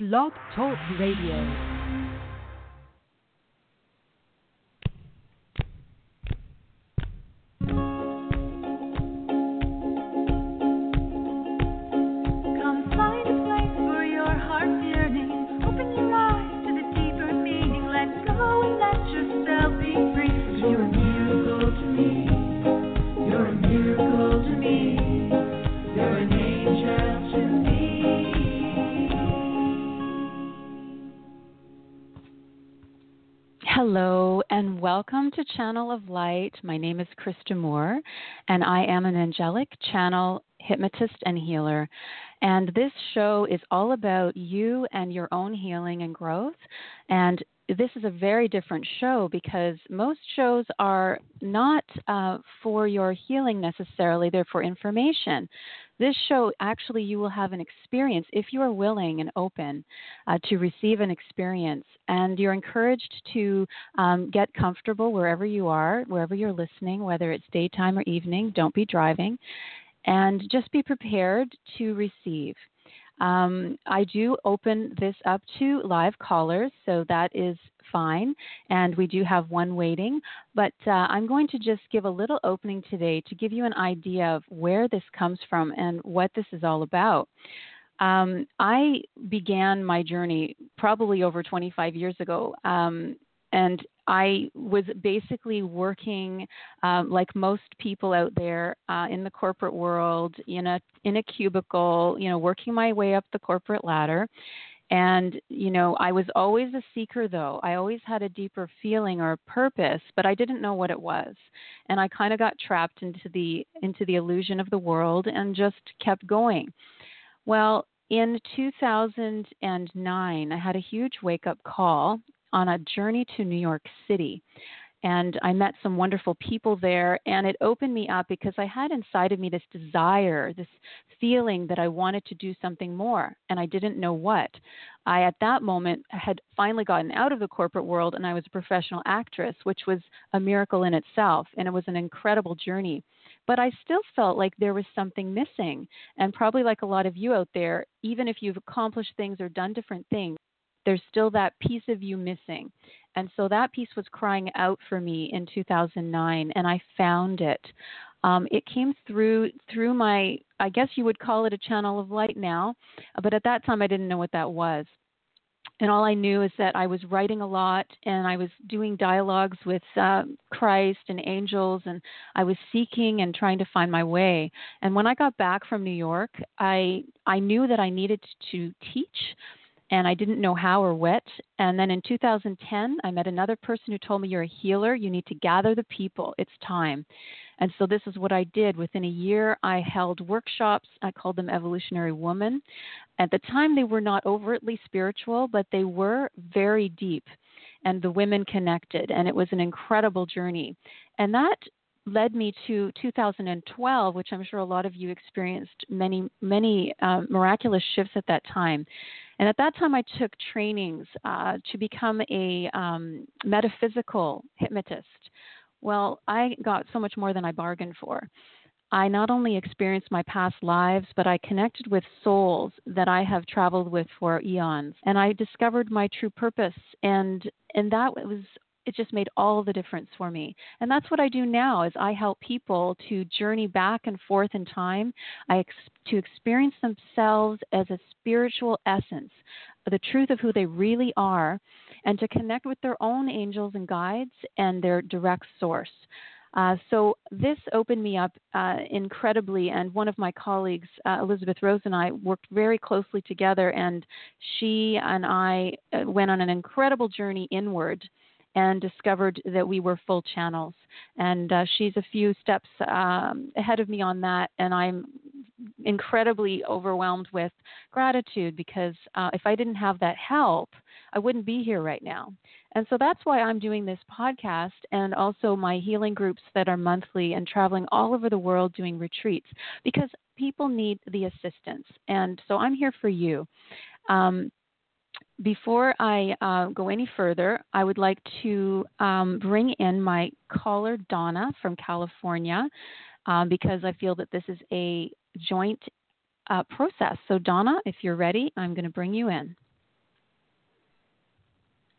Blog Talk Radio. To Channel of Light. My name is Krista Moore and I am an angelic channel hypnotist and healer. And this show is all about you and your own healing and growth. And this is a very different show because most shows are not uh, for your healing necessarily, they're for information. This show, actually, you will have an experience if you are willing and open uh, to receive an experience. And you're encouraged to um, get comfortable wherever you are, wherever you're listening, whether it's daytime or evening. Don't be driving. And just be prepared to receive. Um, I do open this up to live callers, so that is fine. And we do have one waiting. But uh, I'm going to just give a little opening today to give you an idea of where this comes from and what this is all about. Um, I began my journey probably over 25 years ago. Um, and I was basically working um, like most people out there uh, in the corporate world in a in a cubicle, you know, working my way up the corporate ladder. And you know, I was always a seeker, though. I always had a deeper feeling or a purpose, but I didn't know what it was. And I kind of got trapped into the into the illusion of the world and just kept going. Well, in 2009, I had a huge wake up call on a journey to New York City. And I met some wonderful people there, and it opened me up because I had inside of me this desire, this feeling that I wanted to do something more, and I didn't know what. I, at that moment, had finally gotten out of the corporate world, and I was a professional actress, which was a miracle in itself, and it was an incredible journey. But I still felt like there was something missing, and probably like a lot of you out there, even if you've accomplished things or done different things, there's still that piece of you missing. And so that piece was crying out for me in 2009, and I found it. Um, it came through through my, I guess you would call it a channel of light now, but at that time I didn't know what that was. And all I knew is that I was writing a lot, and I was doing dialogues with uh, Christ and angels, and I was seeking and trying to find my way. And when I got back from New York, I I knew that I needed to teach and I didn't know how or what. And then in 2010, I met another person who told me, You're a healer. You need to gather the people. It's time. And so this is what I did. Within a year, I held workshops. I called them Evolutionary Woman. At the time, they were not overtly spiritual, but they were very deep. And the women connected. And it was an incredible journey. And that led me to 2012, which I'm sure a lot of you experienced many, many uh, miraculous shifts at that time. And at that time, I took trainings uh, to become a um, metaphysical hypnotist. Well, I got so much more than I bargained for. I not only experienced my past lives, but I connected with souls that I have traveled with for eons, and I discovered my true purpose. And and that was it just made all the difference for me. And that's what i do now is i help people to journey back and forth in time i ex- to experience themselves as a spiritual essence the truth of who they really are and to connect with their own angels and guides and their direct source. Uh, so this opened me up uh, incredibly, and one of my colleagues, uh, Elizabeth Rose, and I worked very closely together, and she and I uh, went on an incredible journey inward and discovered that we were full channels. And uh, she's a few steps um, ahead of me on that, and I'm incredibly overwhelmed with gratitude because uh, if I didn't have that help, I wouldn't be here right now. And so that's why I'm doing this podcast and also my healing groups that are monthly and traveling all over the world doing retreats because people need the assistance. And so I'm here for you. Um, before I uh, go any further, I would like to um, bring in my caller, Donna from California, um, because I feel that this is a joint uh, process. So, Donna, if you're ready, I'm going to bring you in.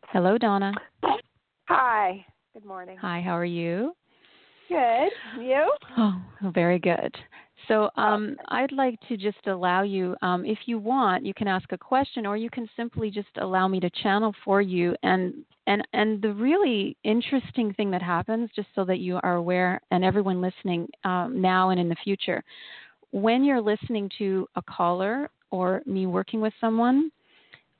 Hello, Donna. Hi. Good morning. Hi, how are you? Good. You? Oh, very good. So um, I'd like to just allow you, um, if you want, you can ask a question, or you can simply just allow me to channel for you. And and and the really interesting thing that happens, just so that you are aware, and everyone listening um, now and in the future, when you're listening to a caller or me working with someone,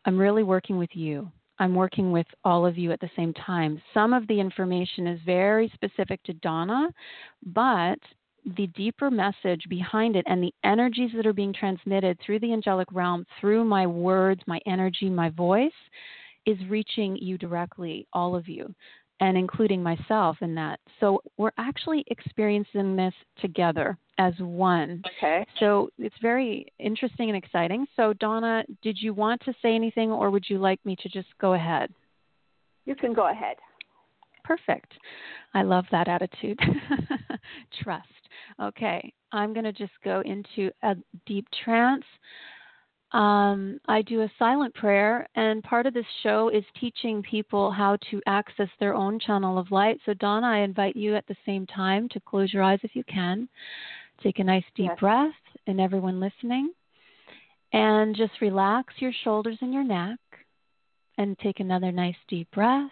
I'm really working with you. I'm working with all of you at the same time. Some of the information is very specific to Donna, but the deeper message behind it and the energies that are being transmitted through the angelic realm, through my words, my energy, my voice, is reaching you directly, all of you, and including myself in that. So we're actually experiencing this together as one. Okay. So it's very interesting and exciting. So, Donna, did you want to say anything or would you like me to just go ahead? You can go ahead. Perfect. I love that attitude. Trust. Okay, I'm going to just go into a deep trance. Um, I do a silent prayer, and part of this show is teaching people how to access their own channel of light. So, Donna, I invite you at the same time to close your eyes if you can. Take a nice deep Yes. breath, and everyone listening. And just relax your shoulders and your neck, and take another nice deep breath.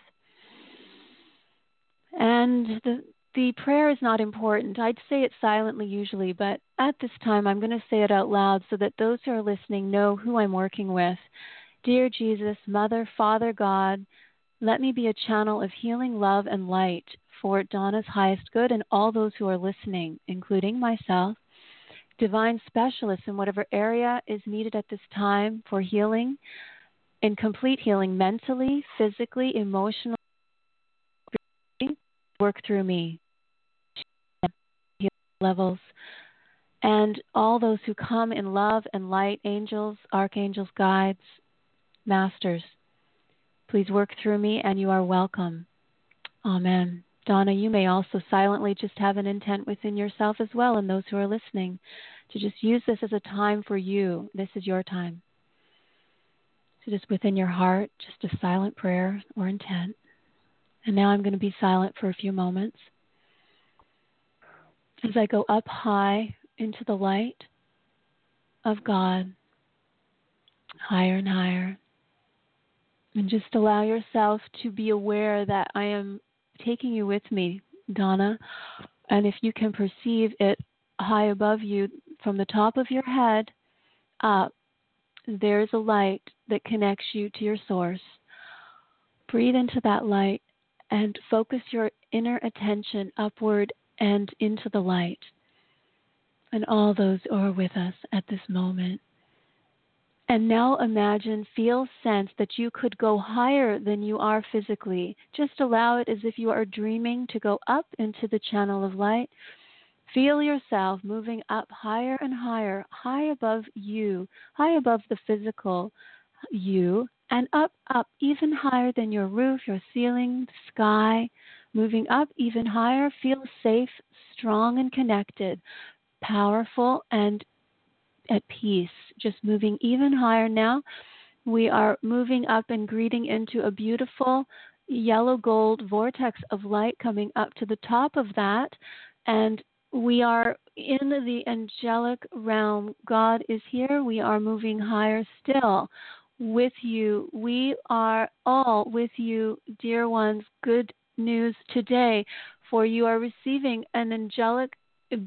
And the the prayer is not important. I'd say it silently usually, but at this time I'm going to say it out loud so that those who are listening know who I'm working with. Dear Jesus, Mother, Father, God, let me be a channel of healing love and light for Donna's highest good and all those who are listening, including myself. Divine specialists in whatever area is needed at this time for healing, in complete healing mentally, physically, emotionally, work through me levels. And all those who come in love and light angels archangels guides masters please work through me and you are welcome. Amen. Donna you may also silently just have an intent within yourself as well and those who are listening to just use this as a time for you. This is your time. So just within your heart just a silent prayer or intent. And now i'm going to be silent for a few moments as I go up high into the light of God, higher and higher. And just allow yourself to be aware that I am taking you with me, Donna. And if you can perceive it high above you from the top of your head up, there's a light that connects you to your source. Breathe into that light and focus your inner attention upward and into the light. And all those who are with us at this moment. And now imagine, feel, sense that you could go higher than you are physically. Just allow it as if you are dreaming to go up into the channel of light. Feel yourself moving up higher and higher, high above you, high above the physical you, and up, up, even higher than your roof, your ceiling, sky, moving up even higher. Feel safe, strong, and connected, powerful, and at peace. Just moving even higher now. We are moving up and greeting into a beautiful yellow gold vortex of light coming up to the top of that. And we are in the angelic realm. God is here. We are moving higher still with you. We are all with you, dear ones. Good news today, for you are receiving an angelic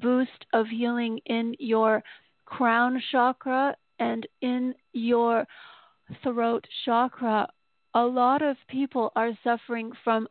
boost of healing in your crown chakra and in your throat chakra. A lot of people are suffering from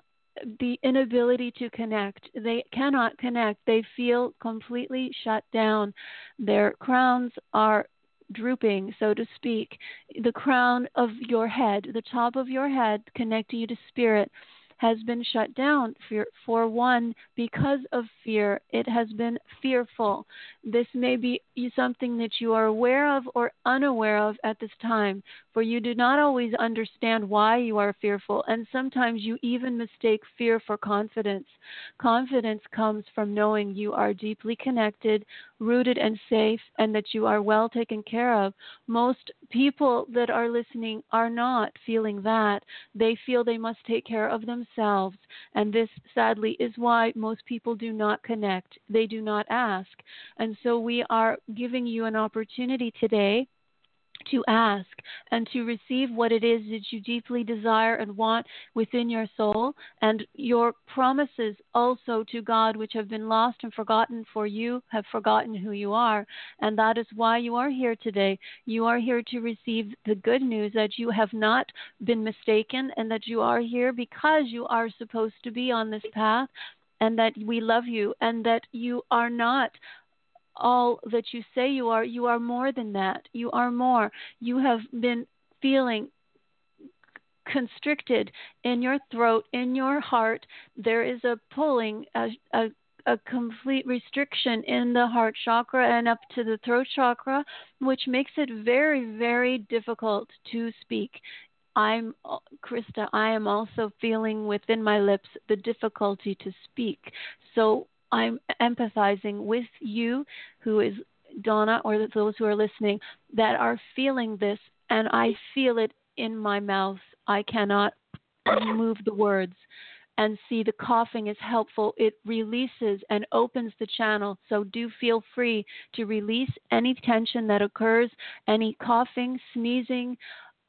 the inability to connect. They cannot connect. They feel completely shut down. Their crowns are drooping, so to speak. The crown of your head, the top of your head, connecting you to spirit, has been shut down for, for one because of fear. It has been fearful. This may be something that you are aware of or unaware of at this time, for you do not always understand why you are fearful, and sometimes you even mistake fear for confidence. Confidence comes from knowing you are deeply connected, rooted, and safe, and that you are well taken care of. Most people that are listening are not feeling that. They feel they must take care of themselves. And this, sadly, is why most people do not connect. They do not ask. And so we are giving you an opportunity today to ask and to receive what it is that you deeply desire and want within your soul, and your promises also to God, which have been lost and forgotten for you, have forgotten who you are. And that is why you are here today. You are here to receive the good news that you have not been mistaken and that you are here because you are supposed to be on this path and that we love you and that you are not all that you say you are. You are more than that. You are more. You have been feeling constricted in your throat, in your heart. There is a pulling, a, a, a complete restriction in the heart chakra and up to the throat chakra, which makes it very, very difficult to speak. I'm Krista. I am also feeling within my lips the difficulty to speak. So I'm empathizing with you, who is Donna, or those who are listening that are feeling this, and I feel it in my mouth. I cannot move the words. And see, the coughing is helpful. It releases and opens the channel. So do feel free to release any tension that occurs, any coughing, sneezing,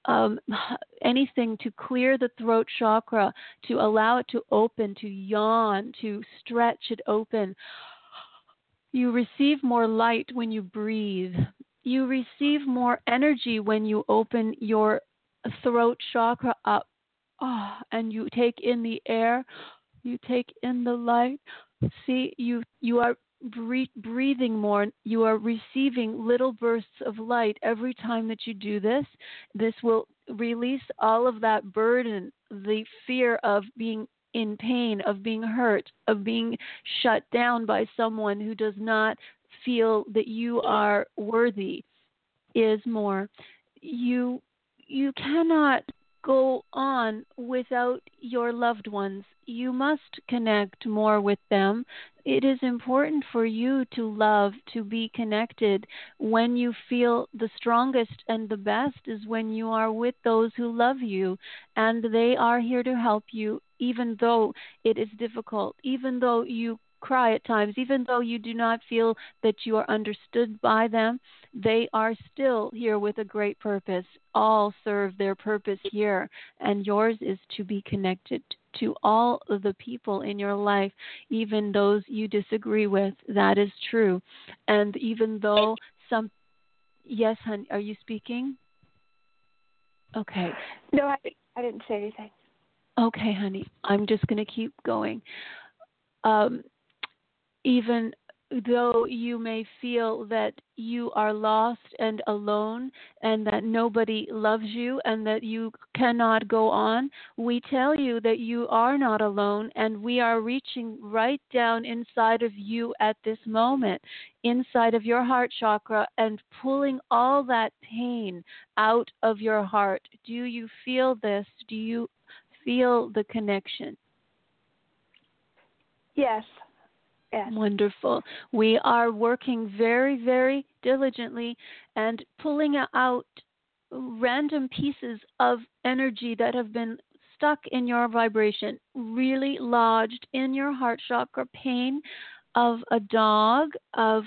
um, anything to clear the throat chakra, to allow it to open, to yawn, to stretch it open. You receive more light when you breathe. You receive more energy when you open your throat chakra up. Oh, and you take in the air, you take in the light. See, you you are breathing more, you are receiving little bursts of light every time that you do this. This will release all of that burden, the fear of being in pain, of being hurt, of being shut down by someone who does not feel that you are worthy is more. You you cannot go on without your loved ones. You must connect more with them. It is important for you to love, to be connected. When you feel the strongest and the best is when you are with those who love you and they are here to help you, even though it is difficult, even though you cry at times, even though you do not feel that you are understood by them, they are still here with a great purpose. All serve their purpose here, and yours is to be connected to all of the people in your life, even those you disagree with. That is true. And even though some. Yes, honey, are you speaking? Okay. No, I, I didn't say anything. Okay, honey. I'm just going to keep going. Um, even though you may feel that you are lost and alone and that nobody loves you and that you cannot go on, we tell you that you are not alone and we are reaching right down inside of you at this moment, inside of your heart chakra, and pulling all that pain out of your heart. Do you feel this? Do you feel the connection? Yes. Yes. Wonderful. We are working very, very diligently and pulling out random pieces of energy that have been stuck in your vibration, really lodged in your heart chakra, pain of a dog, of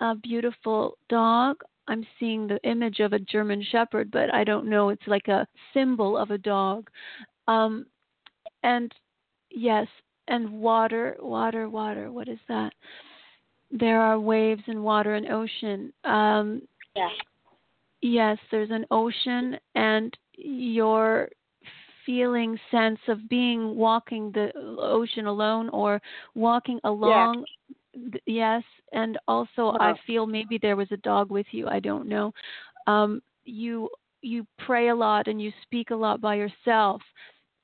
a beautiful dog. I'm seeing the image of a German Shepherd, but I don't know. It's like a symbol of a dog. Um, and yes, and water, water, water. What is that? There are waves and water and ocean. Um, yeah. Yes, there's an ocean, and your feeling sense of being walking the ocean alone or walking along. Yeah. Yes, and also I feel maybe there was a dog with you. I don't know. Um, you you pray a lot and you speak a lot by yourself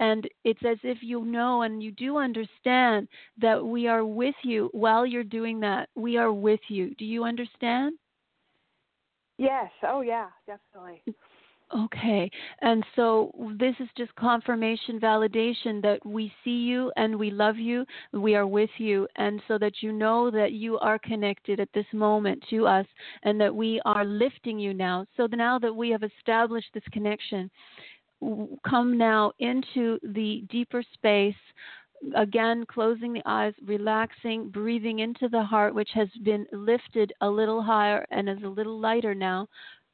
and it's as if you know and you do understand that we are with you while you're doing that. We are with you. Do you understand? Yes. Oh, yeah, definitely. Okay. And so this is just confirmation, validation that we see you and we love you. We are with you. And so that you know that you are connected at this moment to us and that we are lifting you now. So now that we have established this connection, come now into the deeper space again closing the eyes relaxing breathing into the heart which has been lifted a little higher and is a little lighter now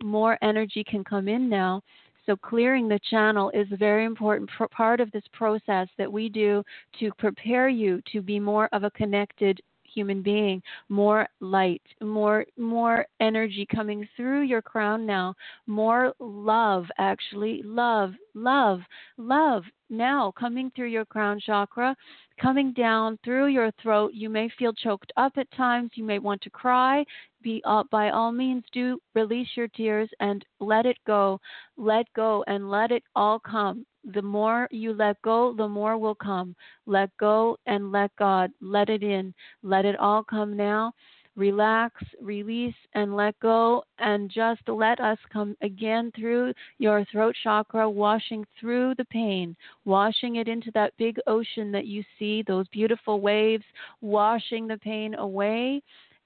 more energy can come in now. So, clearing the channel is a very important part of this process that we do to prepare you to be more of a connected human being more light more more energy coming through your crown now more love actually love love love now coming through your crown chakra coming down through your throat. You may feel choked up at times. You may want to cry be uh, by all means do release your tears and let it go. Let go and let it all come. The more you let go the more will come. Let go and let god. Let it in. Let it all come now. Relax release and let go and just let us come again through your throat chakra washing through the pain washing it into that big ocean that you see those beautiful waves washing the pain away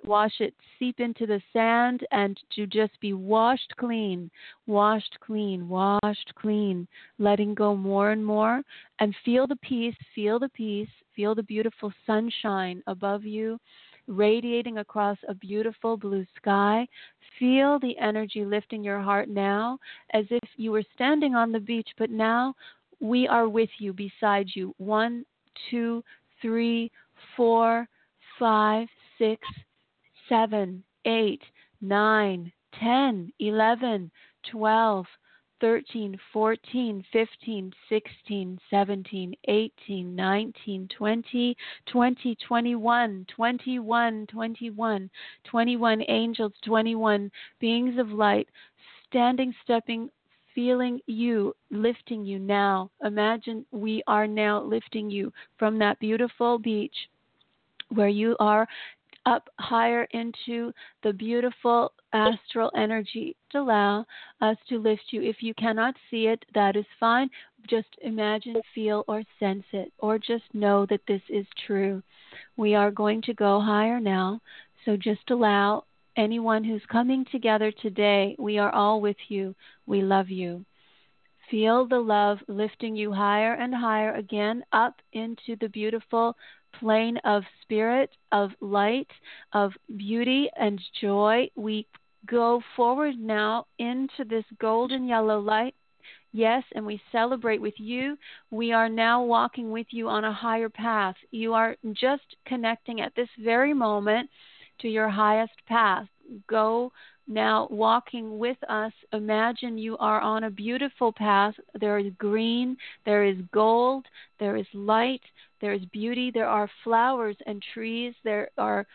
wash it, seep into the sand, and to just be washed clean, washed clean, washed clean, letting go more and more, and feel the peace, feel the peace, feel the beautiful sunshine above you. Radiating across a beautiful blue sky. Feel the energy lifting your heart now as if you were standing on the beach, but now we are with you, beside you. One, two, three, four, five, six, seven, eight, nine, ten, eleven, twelve, thirteen, fourteen, fifteen, sixteen, seventeen, eighteen, nineteen, twenty, twenty, twenty-one, twenty-one, twenty-one, twenty-one angels, 21 beings of light, standing, stepping, feeling you, lifting you now. Imagine we are now lifting you from that beautiful beach where you are up higher into the beautiful astral energy to allow us to lift you. If you cannot see it, that is fine. Just imagine, feel, or sense it, or just know that this is true. We are going to go higher now, so just allow anyone who's coming together today, we are all with you. We love you. Feel the love lifting you higher and higher again up into the beautiful plane of spirit, of light, of beauty and joy. We go forward now into this golden yellow light. Yes, and we celebrate with you. We are now walking with you on a higher path. You are just connecting at this very moment to your highest path. Go now walking with us. Imagine you are on a beautiful path. There is green, there is gold, there is light, there is beauty, there are flowers and trees, there are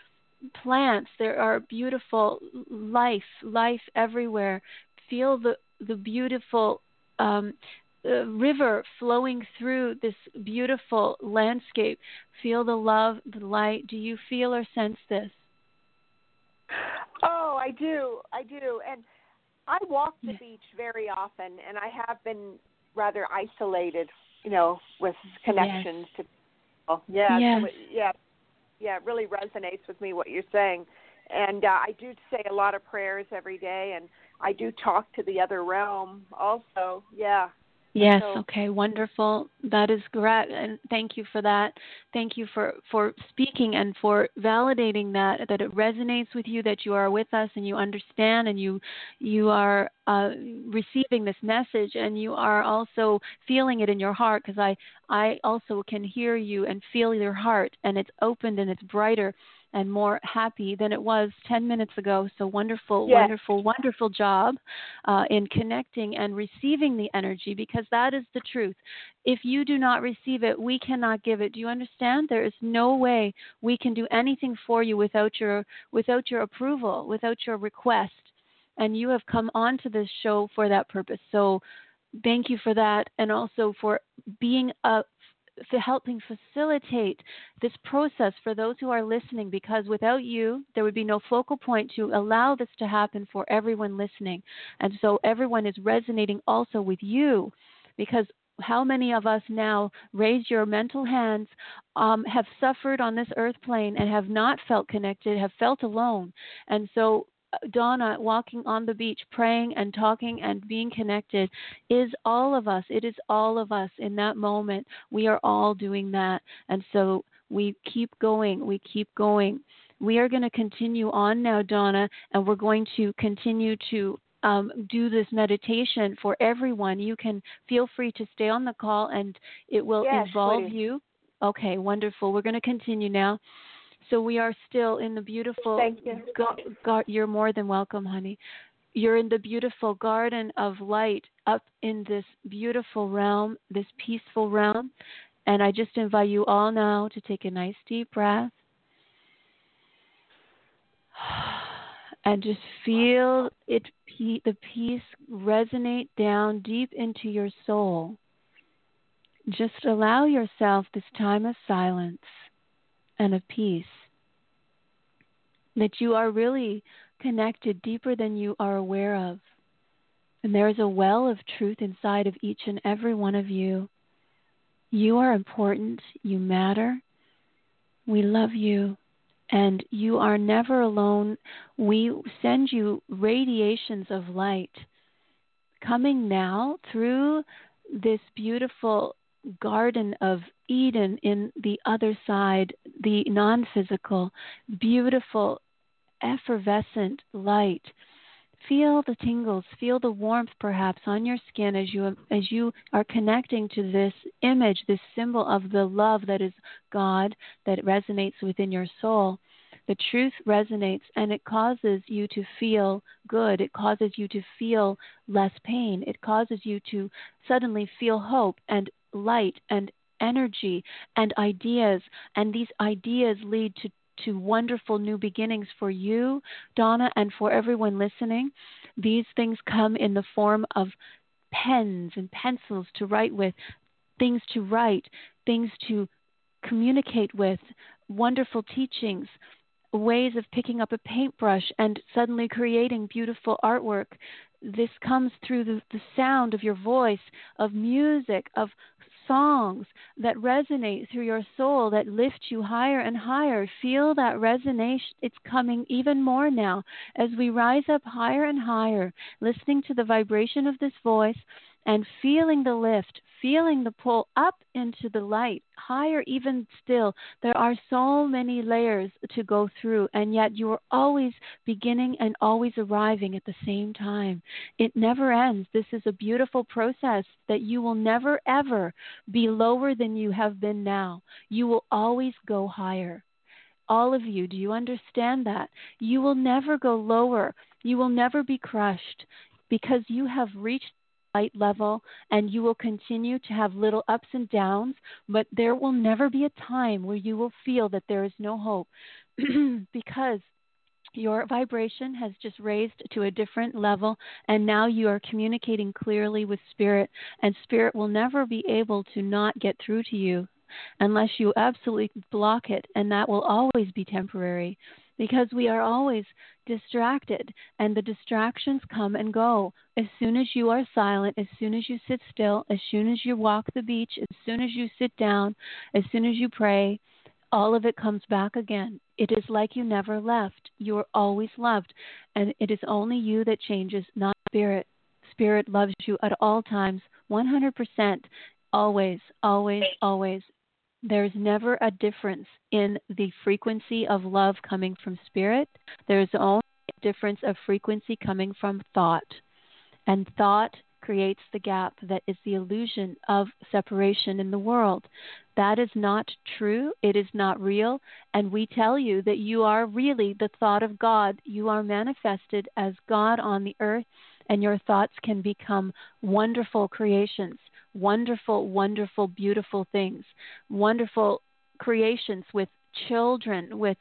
plants, there are beautiful life, life everywhere. Feel the the beautiful um, uh, river flowing through this beautiful landscape. Feel the love, the light. Do you feel or sense this? Oh, I do. I do. And I walk the beach very often, and I have been rather isolated, you know, with connections yes. to people. Yeah, yes. so it, yeah, yeah. It really resonates with me what you're saying, and uh, I do say a lot of prayers every day, and I do talk to the other realm also. Yeah, Yes, so, okay, wonderful. That is great and thank you for that. Thank you for for speaking and for validating that that it resonates with you that you are with us and you understand and you you are uh, receiving this message and you are also feeling it in your heart because I I also can hear you and feel your heart and it's opened and it's brighter and more happy than it was 10 minutes ago. So wonderful, yes. wonderful, wonderful job uh, in connecting and receiving the energy because that is the truth. If you do not receive it, we cannot give it. Do you understand? There is no way we can do anything for you without your without your approval, without your request. And you have come onto this show for that purpose. So thank you for that and also for being a for helping facilitate this process for those who are listening because without you there would be no focal point to allow this to happen for everyone listening. And so everyone is resonating also with you because how many of us now raise your mental hands um, have suffered on this earth plane and have not felt connected have felt alone. And so Donna walking on the beach, praying and talking and being connected is all of us. It is all of us in that moment. We are all doing that. And so we keep going. We keep going. We are going to continue on now, Donna, and we're going to continue to um, do this meditation for everyone. You can feel free to stay on the call and it will yes, involve please. you. Okay, wonderful. We're going to continue now. So we are still in the beautiful. Thank you. Go, go, you're more than welcome, honey. You're in the beautiful garden of light up in this beautiful realm, this peaceful realm. And I just invite you all now to take a nice deep breath and just feel it the peace resonate down deep into your soul. Just allow yourself this time of silence and of peace. That you are really connected deeper than you are aware of. And there is a well of truth inside of each and every one of you. You are important. You matter. We love you. And you are never alone. We send you radiations of light coming now through this beautiful Garden of Eden in the other side, the non physical, beautiful, effervescent light. Feel the tingles, feel the warmth perhaps on your skin as you as you are connecting to this image, this symbol of the love that is God that resonates within your soul the truth resonates and it causes you to feel good. It causes you to feel less pain. It causes you to suddenly feel hope and light and energy and ideas. And these ideas lead to to wonderful new beginnings for you, Donna, and for everyone listening. These things come in the form of pens and pencils to write with, things to write, things to communicate with, wonderful teachings, ways of picking up a paintbrush and suddenly creating beautiful artwork. This comes through the, the sound of your voice, of music, of songs that resonate through your soul, that lift you higher and higher. Feel that resonation. It's coming even more now as we rise up higher and higher, listening to the vibration of this voice and feeling the lift, feeling the pull up into the light, higher even still. There are so many layers to go through, and yet you are always beginning and always arriving at the same time. It never ends. This is a beautiful process that you will never, ever be lower than you have been now. You will always go higher all of you. Do you understand that? You will never go lower. You will never be crushed because you have reached light level and you will continue to have little ups and downs, but there will never be a time where you will feel that there is no hope because your vibration has just raised to a different level and now you are communicating clearly with spirit and spirit will never be able to not get through to you unless you absolutely block it and that will always be temporary because we are always distracted and the distractions come and go. As soon as you are silent, as soon as you sit still, as soon as you walk the beach, as soon as you sit down, as soon as you pray, all of it comes back again. It is like you never left. You are always loved. And it is only you that changes, not spirit. Spirit loves you at all times, 100%, always, always, always. There's never a difference in the frequency of love coming from spirit. There's only a difference of frequency coming from thought. And thought creates the gap that is the illusion of separation in the world. That is not true. It is not real. And we tell you that you are really the thought of God. You are manifested as God on the earth, and your thoughts can become wonderful creations wonderful, wonderful, beautiful things, wonderful creations with children, with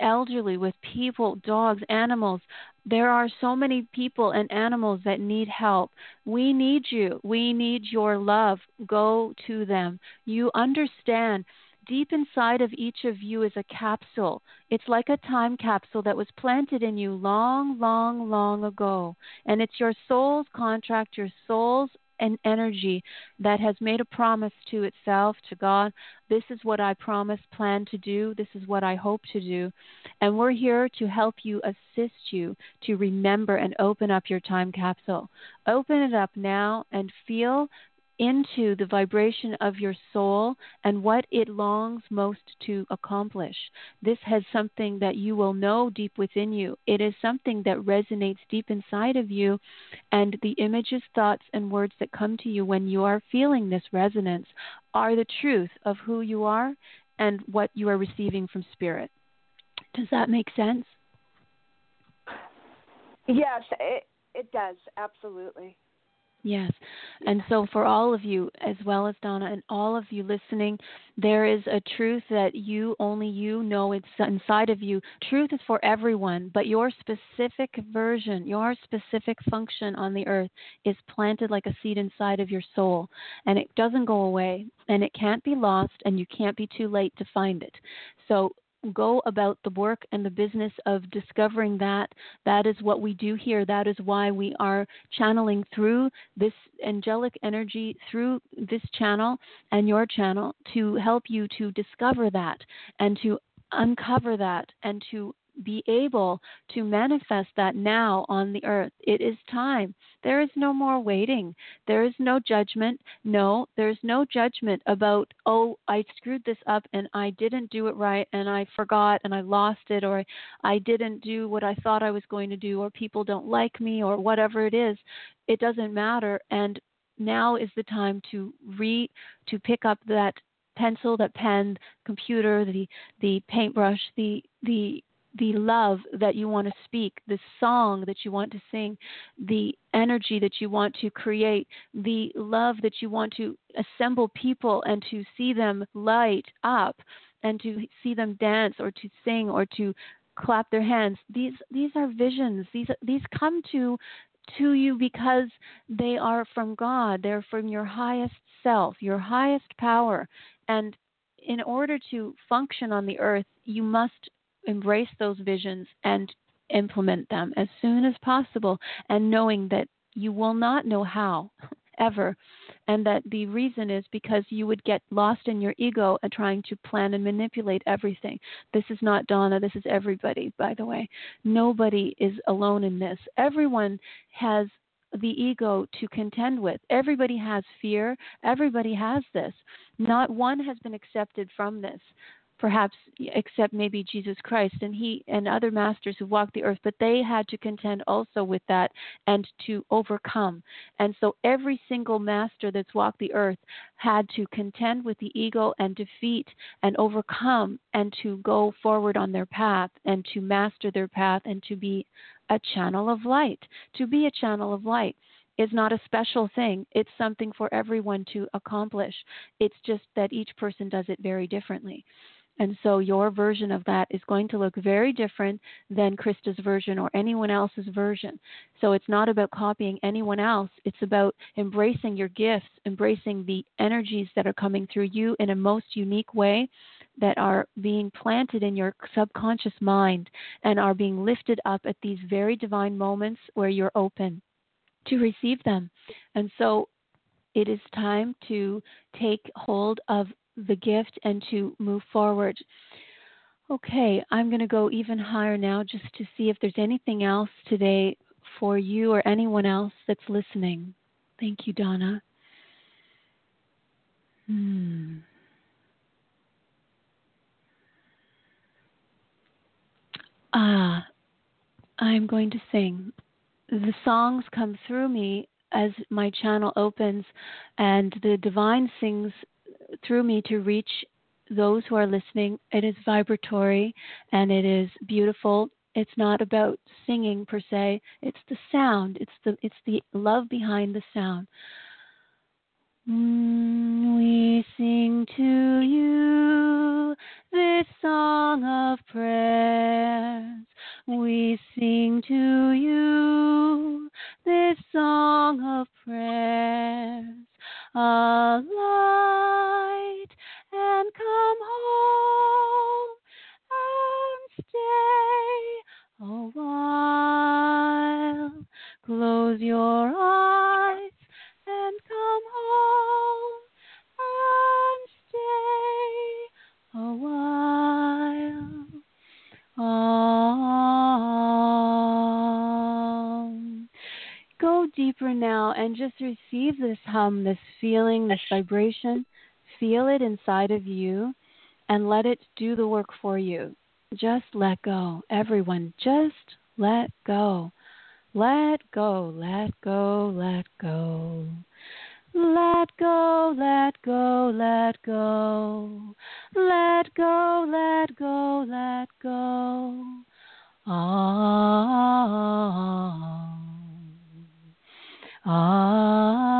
elderly, with people, dogs, animals. There are so many people and animals that need help. We need you. We need your love. Go to them. You understand deep inside of each of you is a capsule. It's like a time capsule that was planted in you long, long, long ago. And it's your soul's contract, your soul's an energy that has made a promise to itself, to God. This is what I promise, plan to do. This is what I hope to do. And we're here to help you, assist you to remember and open up your time capsule. Open it up now and feel into the vibration of your soul and what it longs most to accomplish. This has something that you will know deep within you. It is something that resonates deep inside of you, and the images, thoughts, and words that come to you when you are feeling this resonance are the truth of who you are and what you are receiving from spirit. Does that make sense? Yes, it it does absolutely. Yes. And so, for all of you, as well as Donna, and all of you listening, there is a truth that you, only you know it's inside of you. Truth is for everyone, but your specific version, your specific function on the earth is planted like a seed inside of your soul. And it doesn't go away, and it can't be lost, and you can't be too late to find it. So, go about the work and the business of discovering that. That is what we do here. That is why we are channeling through this angelic energy, through this channel and your channel to help you to discover that and to uncover that and to be able to manifest that now on the earth. It is time. There is no more waiting. There is no judgment. No, there's no judgment about, oh, I screwed this up and I didn't do it right and I forgot and I lost it or I didn't do what I thought I was going to do or people don't like me or whatever it is. It doesn't matter. And now is the time to re to pick up that pencil, that pen, computer, the the paintbrush, the the the love that you want to speak, the song that you want to sing, the energy that you want to create, the love that you want to assemble people and to see them light up and to see them dance or to sing or to clap their hands. These these are visions. These these come to to you because they are from God. They're from your highest self, your highest power. And in order to function on the earth, you must embrace those visions and implement them as soon as possible, and knowing that you will not know how ever. And that the reason is because you would get lost in your ego and trying to plan and manipulate everything. This is not Donna, this is everybody, by the way. Nobody is alone in this. Everyone has the ego to contend with. Everybody has fear. Everybody has this. Not one has been accepted from this perhaps except maybe Jesus Christ and he and other masters who walked the earth, but they had to contend also with that and to overcome. And so every single master that's walked the earth had to contend with the ego and defeat and overcome and to go forward on their path and to master their path and to be a channel of light. To be a channel of light is not a special thing. It's something for everyone to accomplish. It's just that each person does it very differently. And so your version of that is going to look very different than Krista's version or anyone else's version. So it's not about copying anyone else. It's about embracing your gifts, embracing the energies that are coming through you in a most unique way that are being planted in your subconscious mind and are being lifted up at these very divine moments where you're open to receive them. And so it is time to take hold of the gift and to move forward. Okay, I'm going to go even higher now just to see if there's anything else today for you or anyone else that's listening. Thank you, Donna. Hmm. Ah, I'm going to sing. The songs come through me as my channel opens, and the divine sings through me to reach those who are listening. It is vibratory and it is beautiful. It's not about singing per se. It's the sound. It's the it's the love behind the sound. Mm, we sing to you this song of praise. We sing to you this song of praise light and come home and stay a while. Close your eyes deeper now and just receive this hum, this feeling, this vibration. Feel it inside of you and let it do the work for you. Just let go. Everyone, just let go. Let go, let go, let go. Let go, let go, let go. Let go, let go, let go. Ah. Ah.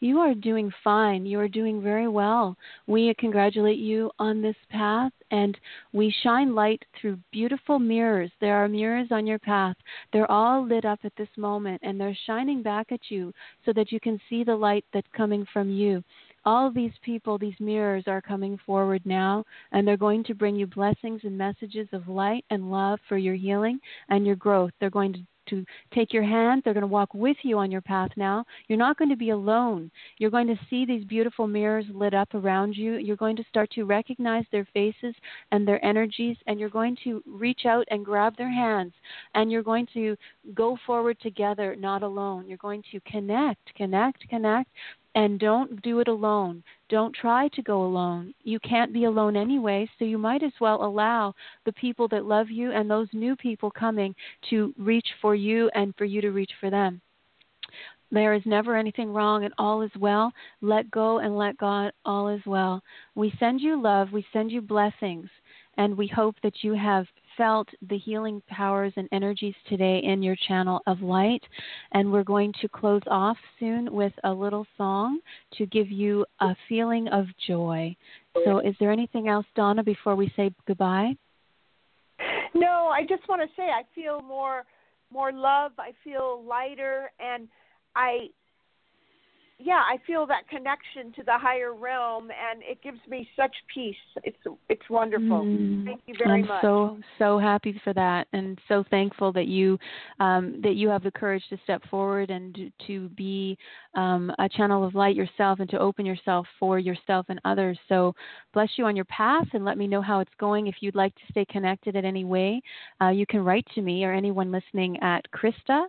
You are doing fine. You are doing very well. We congratulate you on this path and we shine light through beautiful mirrors. There are mirrors on your path. They're all lit up at this moment and they're shining back at you so that you can see the light that's coming from you. All these people, these mirrors are coming forward now and they're going to bring you blessings and messages of light and love for your healing and your growth. They're going to to take your hand. They're going to walk with you on your path now. You're not going to be alone. You're going to see these beautiful mirrors lit up around you. You're going to start to recognize their faces and their energies, and you're going to reach out and grab their hands. And you're going to go forward together, not alone. You're going to connect, connect, connect, and don't do it alone. Don't try to go alone. You can't be alone anyway, so you might as well allow the people that love you and those new people coming to reach for you and for you to reach for them. There is never anything wrong and all is well. Let go and let God, all is well. We send you love, we send you blessings, and we hope that you have felt the healing powers and energies today in your channel of light. And we're going to close off soon with a little song to give you a feeling of joy. So, is there anything else, Donna, before we say goodbye? No, I just want to say I feel more more love. I feel lighter, and I yeah, I feel that connection to the higher realm, and it gives me such peace. It's it's wonderful. Mm, Thank you very much. I'm so so happy for that, and so thankful that you um, that you have the courage to step forward and to, to be um, a channel of light yourself, and to open yourself for yourself and others. So bless you on your path, and let me know how it's going. If you'd like to stay connected in any way, uh, you can write to me or anyone listening at Krista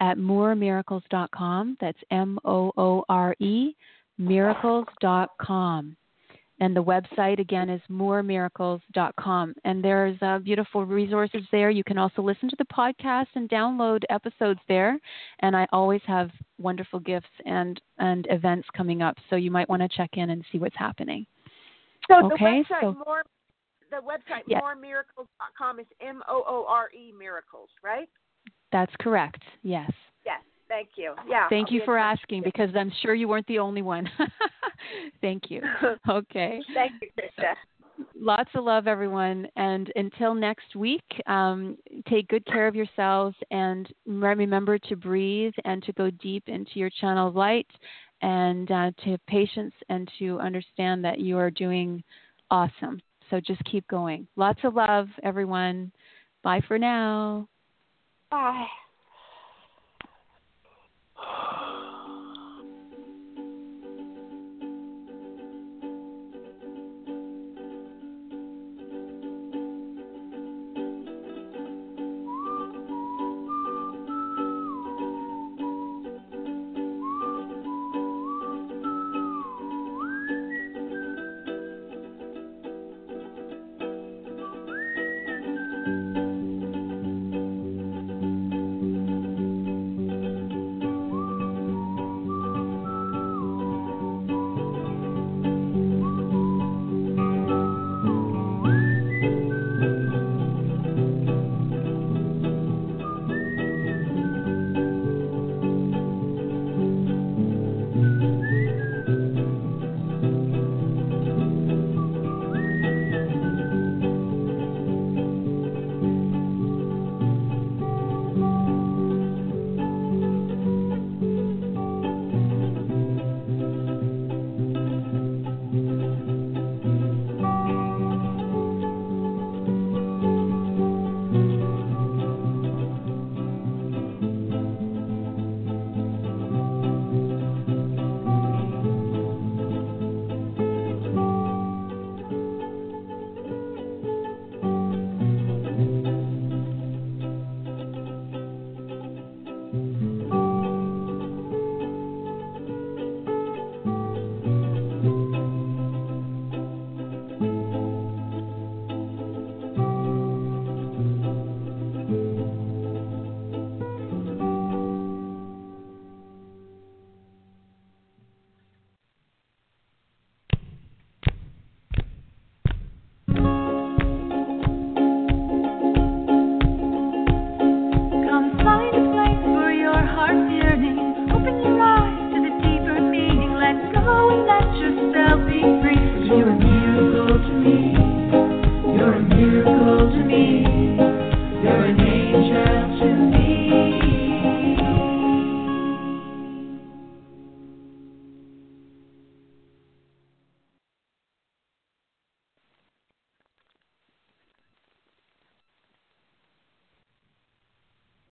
at mooremiracles.com. That's M O O R E miracles.com. And the website again is mooremiracles.com. And there's uh, beautiful resources there. You can also listen to the podcast and download episodes there. And I always have wonderful gifts and, and events coming up. So you might want to check in and see what's happening. So okay, the website so- more the website Yeah. mooremiracles.com is M O O R E miracles, right? That's correct. Yes. Yes. Thank you. Yeah. Thank I'll you for asking because I'm sure you weren't the only one. Thank you. Okay. Thank you, Krista. Lots of love, everyone. And until next week, um, take good care of yourselves and remember to breathe and to go deep into your channel of light and uh, to have patience and to understand that you are doing awesome. So just keep going. Lots of love, everyone. Bye for now. Bye.